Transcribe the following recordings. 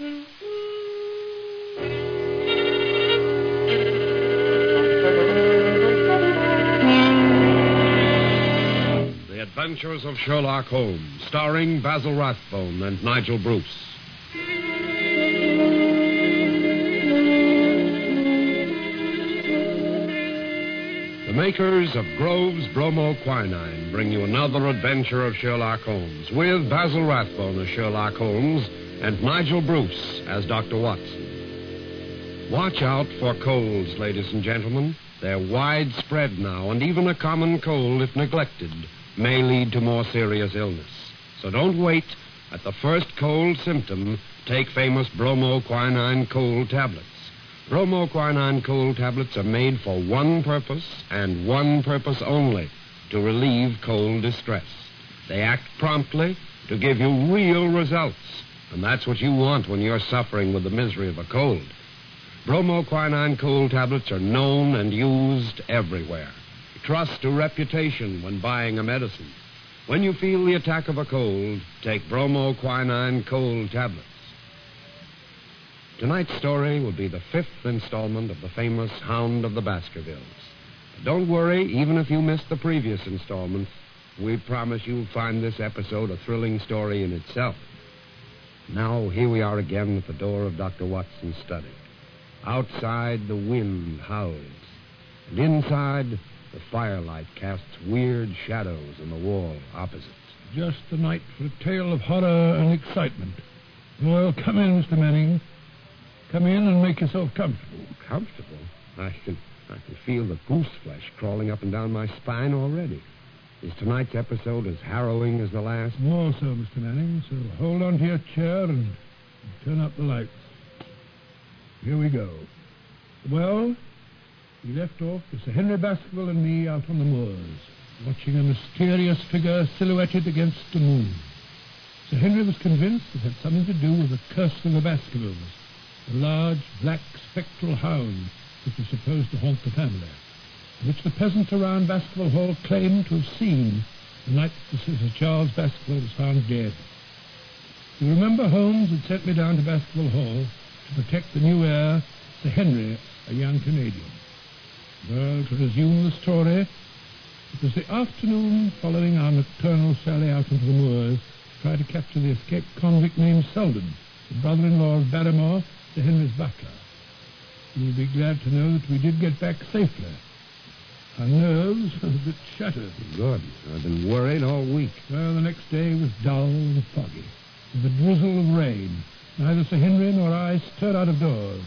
The Adventures of Sherlock Holmes, starring Basil Rathbone and Nigel Bruce. The makers of Grove's Bromo Quinine bring you another adventure of Sherlock Holmes with Basil Rathbone as Sherlock Holmes and Nigel Bruce as Dr. Watson. Watch out for colds, ladies and gentlemen. They're widespread now, and even a common cold, if neglected, may lead to more serious illness. So don't wait. At the first cold symptom, take famous Bromo Quinine cold tablets. Bromo Quinine cold tablets are made for one purpose and one purpose only to relieve cold distress. They act promptly to give you real results. And that's what you want when you're suffering with the misery of a cold. Bromoquinine cold tablets are known and used everywhere. Trust to reputation when buying a medicine. When you feel the attack of a cold, take bromoquinine cold tablets. Tonight's story will be the fifth installment of the famous Hound of the Baskervilles. But don't worry, even if you missed the previous installment, we promise you'll find this episode a thrilling story in itself. Now, here we are again at the door of Dr. Watson's study. Outside, the wind howls, and inside, the firelight casts weird shadows on the wall opposite. Just the night for a tale of horror and excitement. Well, come in, Mr. Manning. Come in and make yourself comfortable. Oh, comfortable? I can, I can feel the goose flesh crawling up and down my spine already. Is tonight's episode as harrowing as the last? More so, Mr. Manning. So hold on to your chair and, turn up the lights. Here we go. Well, we left off with Sir Henry Baskerville and me out on the moors, watching a mysterious figure silhouetted against the moon. Sir Henry was convinced it had something to do with the curse of the Baskervilles, the large, black, spectral hound which was supposed to haunt the family, which the peasants around Baskerville Hall claimed to have seen the night that Sir Charles Baskerville was found dead. You remember Holmes had sent me down to Baskerville Hall to protect the new heir, Sir Henry, a young Canadian. Well, to resume the story, it was the afternoon following our nocturnal sally out into the moors to try to capture the escaped convict named Selden, the brother-in-law of Barrymore, Sir Henry's butler. You'll be glad to know that we did get back safely. Our nerves were a bit shattered. Good. I've been worried all week. Well, the next day was dull and foggy, with a drizzle of rain. Neither Sir Henry nor I stirred out of doors.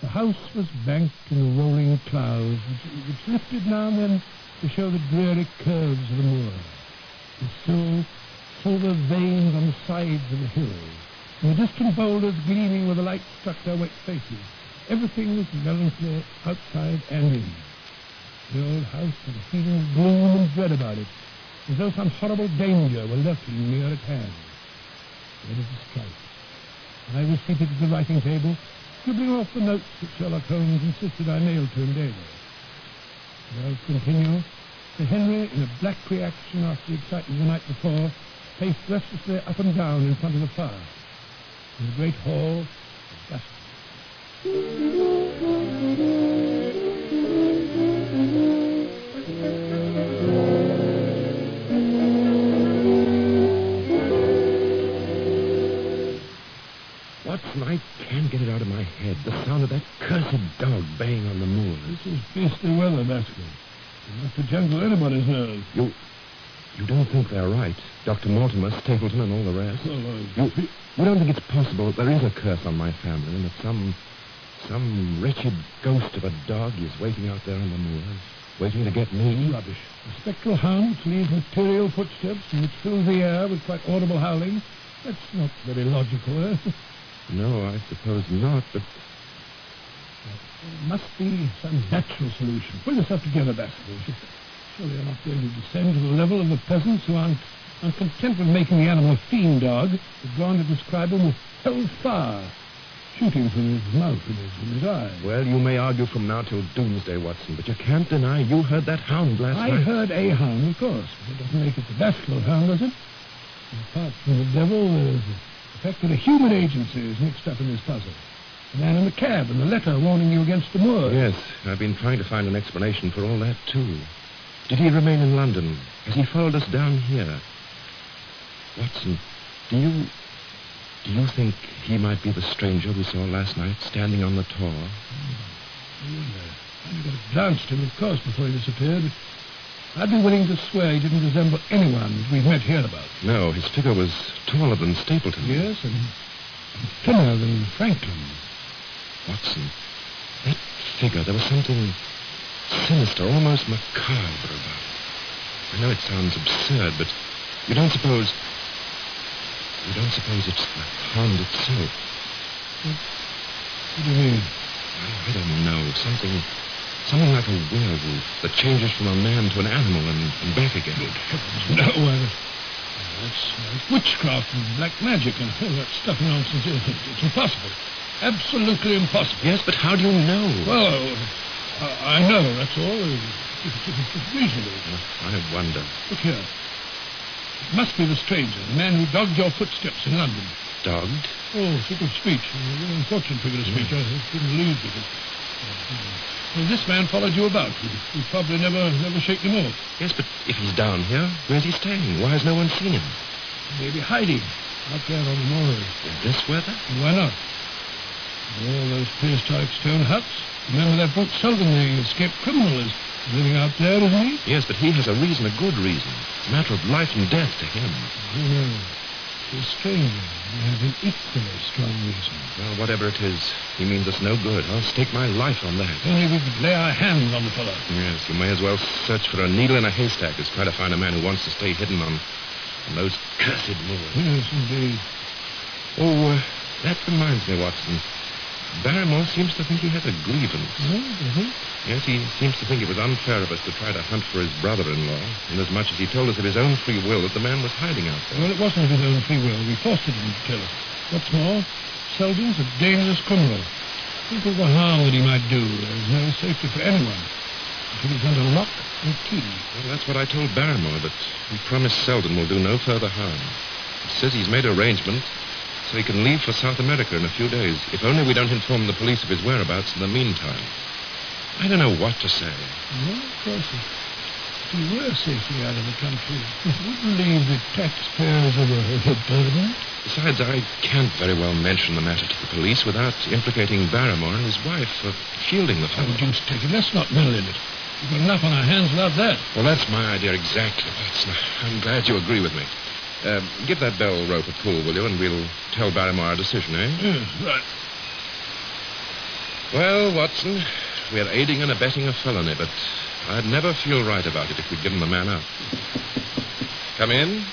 The house was banked in rolling clouds, which, which lifted now and then to show the dreary curves of the moor. The still silver veins on the sides of the hills, and the distant boulders gleaming where the light struck their wet faces. Everything was melancholy outside and in. The old house had a feeling gloom and dread about it, as though some horrible danger were lurking near at hand. Was a strike. I was seated at the writing table, scribbling off the notes that Sherlock Holmes insisted I mail to him daily. Well, continue. Sir Henry, in a black reaction after the excitement of the night before, paced restlessly up and down in front of the fire. In the great hall, was can't get it out of my head. The sound of that cursed dog baying on the moors. This is beastly weather. Enough to jungle anybody's nerves. You. You don't think they're right? Dr. Mortimer, Stapleton, and all the rest? Well, uh, You, you don't think it's possible that there is a curse on my family and that some. some wretched ghost of a dog is waiting out there on the moors, waiting to get me? Rubbish. A spectral hound which leaves material footsteps and which fills the air with quite audible howling. That's not very logical, eh? No, I suppose not, but. There must be some natural solution. Pull yourself together, Baskerville. Surely you're not going to descend to the level of the peasants who aren't, aren't content with making the animal a fiend dog, but gone to describe him with hell fire, shooting from his mouth and his, his eyes. Well, you may argue from now till doomsday, Watson, but you can't deny you heard that hound last I night. heard a hound, of course, but it doesn't make it the Baskerville hound, does it? Apart from the devil, there's fact that a human agency is mixed up in this puzzle. The man in the cab and the letter warning you against the Moors. Yes, I've been trying to find an explanation for all that, too. Did he remain in London? Has he followed us down here? Watson, do you. Do you think he might be the stranger we saw last night standing on the tor? I wonder. I got a glance at him, of course, before he disappeared. I'd be willing to swear he didn't resemble anyone we've met hereabouts. No, his figure was taller than Stapleton. Yes, and, and thinner than Frankland. Watson, that figure, there was something sinister, almost macabre about it. I know it sounds absurd, but you don't suppose. You don't suppose it's the hand itself? What do you mean? I, I don't know. Something. Something like a werewolf that changes from a man to an animal and, and back again. Good heavens, No, uh, that's, that's witchcraft and black magic and all that stuff nonsense. It's, it's impossible. Absolutely impossible. Yes, but how do you know? Well, I, I know, that's all. It's, reasonable. I wonder. Look here. It must be the stranger, the man who dogged your footsteps in London. Dogged? Oh, figure of speech. A very unfortunate figure of speech. I couldn't leave with it. Well, this man followed you about. You probably never never shake him off. Yes, but if he's down here, where's he staying? Why has no one seen him? Maybe hiding out there on the moors. In this weather? Why not? All those prehistoric stone huts. Remember that Brooke Selden, the escaped criminal, is living out there, isn't he? Yes, but he has a reason, a good reason. It's a matter of life and death to him. Who knows? The stranger may have an equally strong reason. Well, whatever it is, he means us no good. I'll stake my life on that. Only we could lay our hands on the fellow. Yes, you may as well search for a needle in a haystack as try to find a man who wants to stay hidden on, on those cursed moors. Yes, indeed. Oh, uh, that reminds me, Watson. Barrymore seems to think he has a grievance. Mm-hmm. Yes, he seems to think it was unfair of us to try to hunt for his brother-in-law, inasmuch as he told us of his own free will that the man was hiding out there. Well, it wasn't of his own free will. We forced him to tell us. What's more, Selden's a dangerous criminal. Think of the harm that he might do. There's no safety for anyone until he's under lock and key. Well, that's what I told Barrymore, but he promised Selden will do no further harm. He says he's made arrangements so he can leave for South America in a few days, if only we don't inform the police of his whereabouts in the meantime. I don't know what to say. Well, of course, if he were safely out of the country, it wouldn't leave the taxpayers of a, burden. Besides, I can't very well mention the matter to the police without implicating Barrymore and his wife for shielding the Oh, fellow. deuce take it. Let's not meddle in it. We've got enough on our hands without that. Well, that's my idea exactly, Watson. I'm glad you agree with me. Uh, give that bell rope a pull, will you, and we'll tell Barrymore our decision, eh? Yes, right. Well, Watson, we're aiding and abetting a felony, but I'd never feel right about it if we'd given the man up. Come in.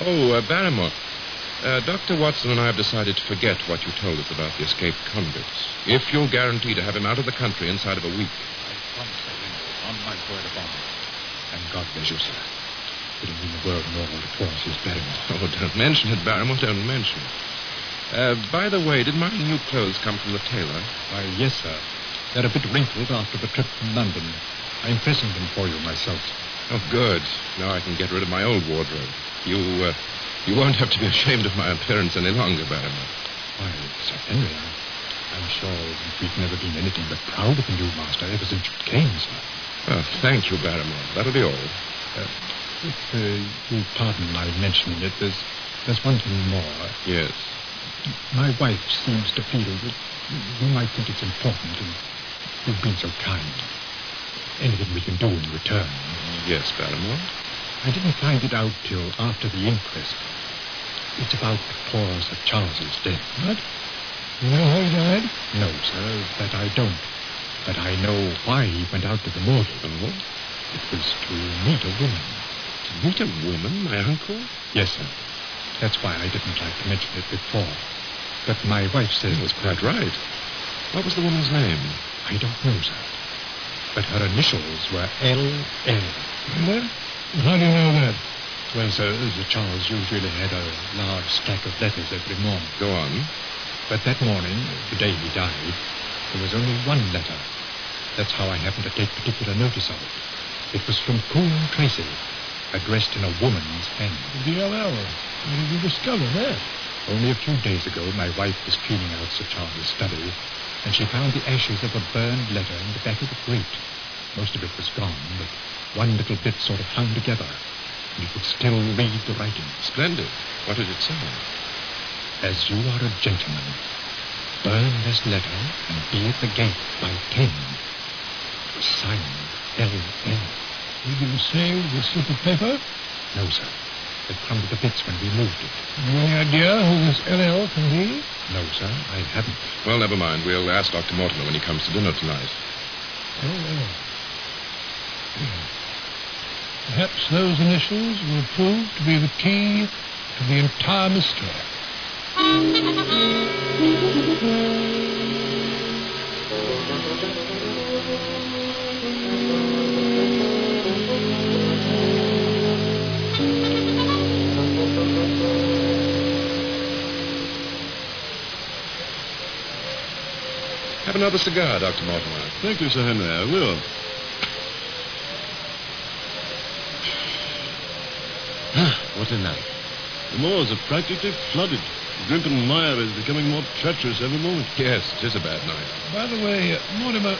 Oh, uh, Barrymore. Uh, Dr. Watson and I have decided to forget what you told us about the escaped convicts. If you'll guarantee to have him out of the country inside of a week. I promise I will, on my word of honor. And God bless you, sir. It'll mean the world more than it was his Barrymore. Oh, don't mention it, Barrymore. Don't mention it. Uh, by the way, did my new clothes come from the tailor? Why, yes, sir. They're a bit wrinkled after the trip from London. I'm pressing them for you myself. Oh, good. Now I can get rid of my old wardrobe. You, uh, you won't have to be ashamed of my appearance any longer, Barrymore. Why, Sir Henry, I'm sure we've never been anything but proud of the new master ever since you came, sir. Well, thank you, Barrymore. That'll be all. If uh, you'll pardon my mentioning it, there's, there's one thing more. Yes. My wife seems to feel that you might think it's important, and you've been so kind. Anything we can do in return. Yes, Barrymore. I didn't find it out till after the inquest. It's about the cause of Charles's death. What? You know how he died? No, sir, that I don't. But I know why he went out to the morgue. Oh? It was to meet a woman. Meet a woman, my uncle? Yes, sir. That's why I didn't like to mention it before. But my wife says was quite right. What was the woman's name? I don't know, sir. But her initials were L.L. Well, how do you know that? Well, sir, Sir Charles usually had a large stack of letters every morning. Go on. But that morning, the day he died, there was only one letter. That's how I happened to take particular notice of it. It was from Coombe Tracey, addressed in a woman's hand. The LL. How did you discover that? Only a few days ago, my wife was cleaning out Sir Charles' study, and she found the ashes of a burned letter in the back of the grate. Most of it was gone, but one little bit sort of hung together. And you could still read the writing. Splendid. What did it say? As you are a gentleman, burn this letter and be at the gate by ten. It was signed L.L. Did you save the slip of paper? No, sir. It crumbled to bits when we moved it. Any idea who this LL can be? No, sir, I haven't. Well, never mind. We'll ask Dr. Mortimer when he comes to dinner tonight. Oh, well. Perhaps those initials will prove to be the key to the entire mystery. Another cigar, Dr. Mortimer. Thank you, Sir Henry. I will. what a night. The moors are practically flooded. Grimpen Mire is becoming more treacherous every moment. Yes, it is a bad night. By the way, uh, Mortimer,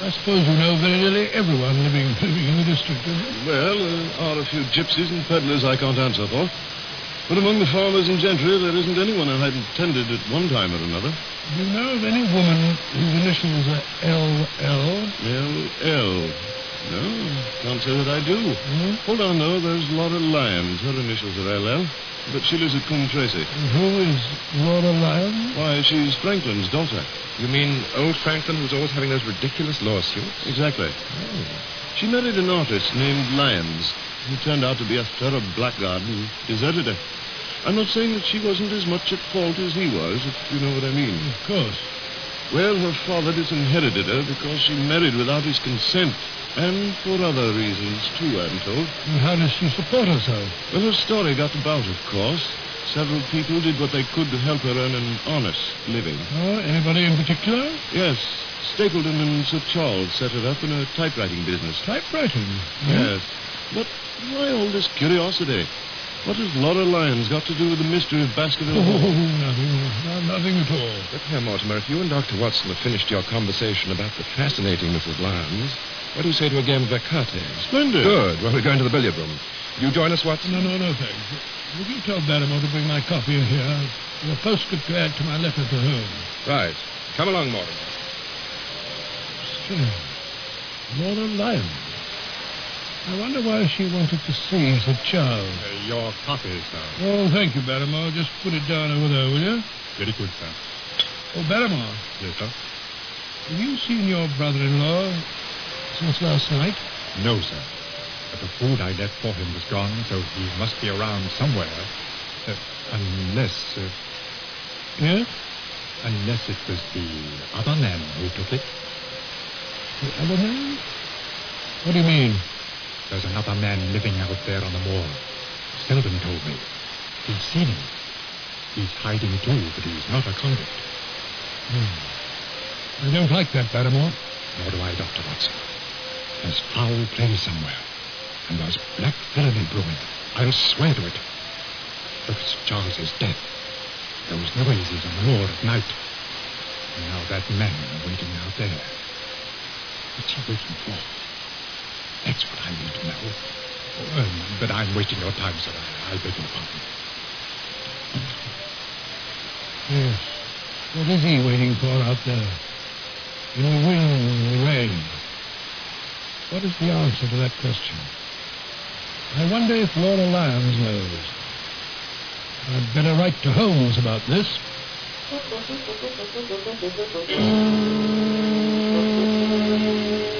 I suppose you know very nearly everyone living, living in the district, don't you? Well, there are a few gypsies and peddlers I can't answer for. But among the farmers and gentry, there isn't anyone I hadn't tended at one time or another. Do you know of any woman whose initials are L.L.? L.L. No, can't say that I do. Hmm? Hold on, though. There's Laura Lyons. Her initials are L.L. But she lives at Coombe Tracey. Who is Laura Lyons? Why, she's Frankland's daughter. You mean old Frankland who's always having those ridiculous lawsuits? Exactly. Oh. She married an artist named Lyons, who turned out to be a thorough blackguard who deserted her. I'm not saying that she wasn't as much at fault as he was, if you know what I mean. Of course. Well, her father disinherited her because she married without his consent. And for other reasons, too, I'm told. And how does she support herself? Well, her story got about, of course. Several people did what they could to help her earn an honest living. Oh, anybody in particular? Yes, Stapleton and Sir Charles set her up in a typewriting business. Typewriting. Yes. But why all this curiosity? What has Laura Lyons got to do with the mystery of Baskerville Oh, nothing. Nothing at all. But, here, Mortimer, if you and Dr. Watson have finished your conversation about the fascinating Mrs. Lyons, what do you say to a game of écarté? Splendid. Good. Well, we're going to the billiard room. You join us, Watson? No, no, no, thanks. Would you tell Barrymore to bring my in here? Your postscript to add to my letter to home. Right. Come along, Mortimer. Strange. Laura Lyons. I wonder why she wanted to see Sir Charles. Uh, your coffee, sir. Oh, thank you, Barrymore. Just put it down over there, will you? Very good, sir. Oh, Barrymore, Yes, sir? have you seen your brother-in-law since last night? No, sir. But the food I left for him was gone, so he must be around somewhere. Uh, unless, uh, Yes? unless it was the other man who took it. The other man? What do you mean? There's another man living out there on the moor. Selden told me. He's seen him. He's hiding too, but he's not a convict. Hmm. I don't like that, Barrymore. Nor do I, Dr. Watson. There's foul play somewhere. And there's black villainy brewing. I'll swear to it. Look, Charles is dead. Those noises on the moor at night. And now that man waiting out there. What's he waiting for? That's what I need to know. Well, but I'm wasting your time, sir. I, I beg your pardon. Yes. What is he waiting for out there? In the wind and the rain? What is the answer to that question? I wonder if Laura Lyons knows. I'd better write to Holmes about this.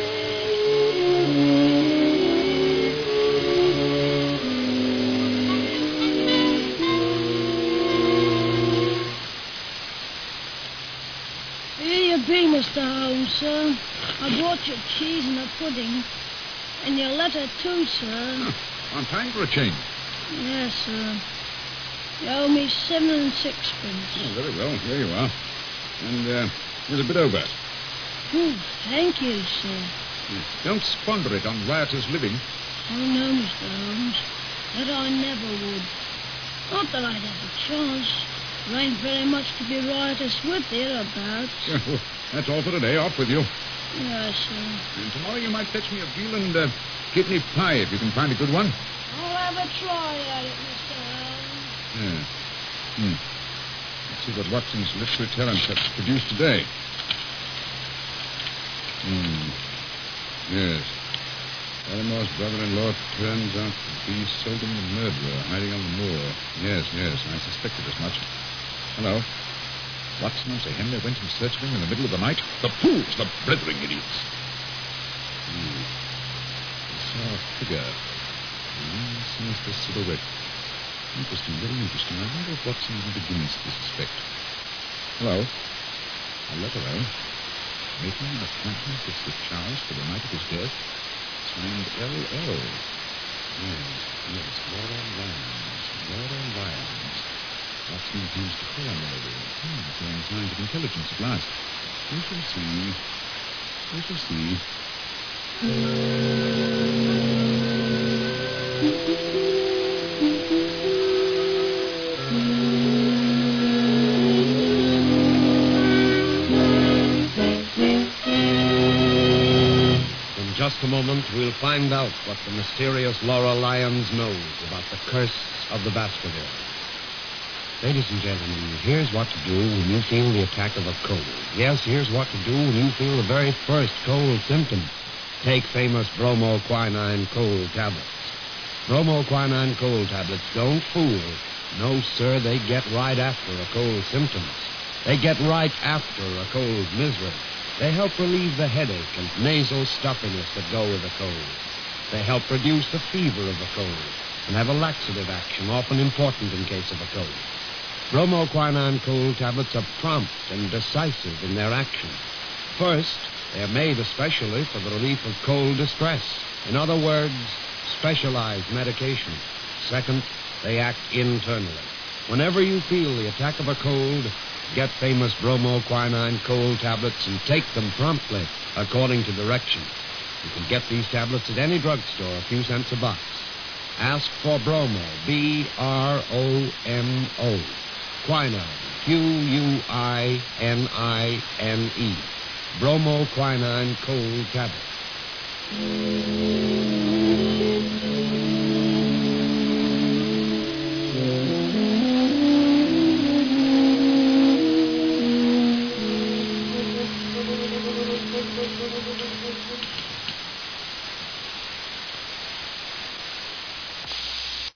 Mr. Holmes, sir. I brought you cheese and a pudding. And your letter, too, sir. On time for a change. Yes, sir. You owe me seven and sixpence. Oh, very well. Here you are. And uh, here's a bit over. Oh, thank you, sir. Don't squander it on riotous living. Oh, no, Mr. Holmes. That I never would. Not that I'd have a choice. There ain't very much to be riotous with hereabouts. Yeah, well, that's all for today. Off with you. Yes, sir. And tomorrow you might fetch me a veal and uh, kidney pie if you can find a good one. I'll have a try at it, Mr. Yeah. Hmm. Let's see what Watson's literary talents have produced today. Hmm. Yes. Barrymore's brother-in-law turns out to be Selden the murderer, hiding on the moor. Yes, yes, I suspected as much. Hello. Watson Sir Henry went in search of him in the middle of the night. The fools, the blithering idiots. Hmm. I saw a figure. A long, sinister silhouette. Interesting, very interesting. I wonder if Watson even begins to suspect. Hello. Hello, hello. Making an appointment with Sir Charles for the night of his death. Signed L.L. Yes, yes, Laura Lyons. Laura Lyons. To call on the lady. Hmm, showing signs of intelligence at last. We shall see. We shall see. In just a moment, we'll find out what the mysterious Laura Lyons knows about the curse of the Baskerville. Ladies and gentlemen, here's what to do when you feel the attack of a cold. Yes, here's what to do when you feel the very first cold symptom. Take famous bromoquinine cold tablets. Bromoquinine cold tablets don't fool. No, sir, they get right after a cold symptom. They get right after a cold misery. They help relieve the headache and nasal stuffiness that go with a cold. They help reduce the fever of a cold and have a laxative action, often important in case of a cold. Bromoquinine cold tablets are prompt and decisive in their action. First, they are made especially for the relief of cold distress. In other words, specialized medication. Second, they act internally. Whenever you feel the attack of a cold, get famous bromoquinine cold tablets and take them promptly according to directions. You can get these tablets at any drugstore, a few cents a box. Ask for Bromo, B R O M O. Quinine, Q U I N I N E. Bromoquinine cold tablet.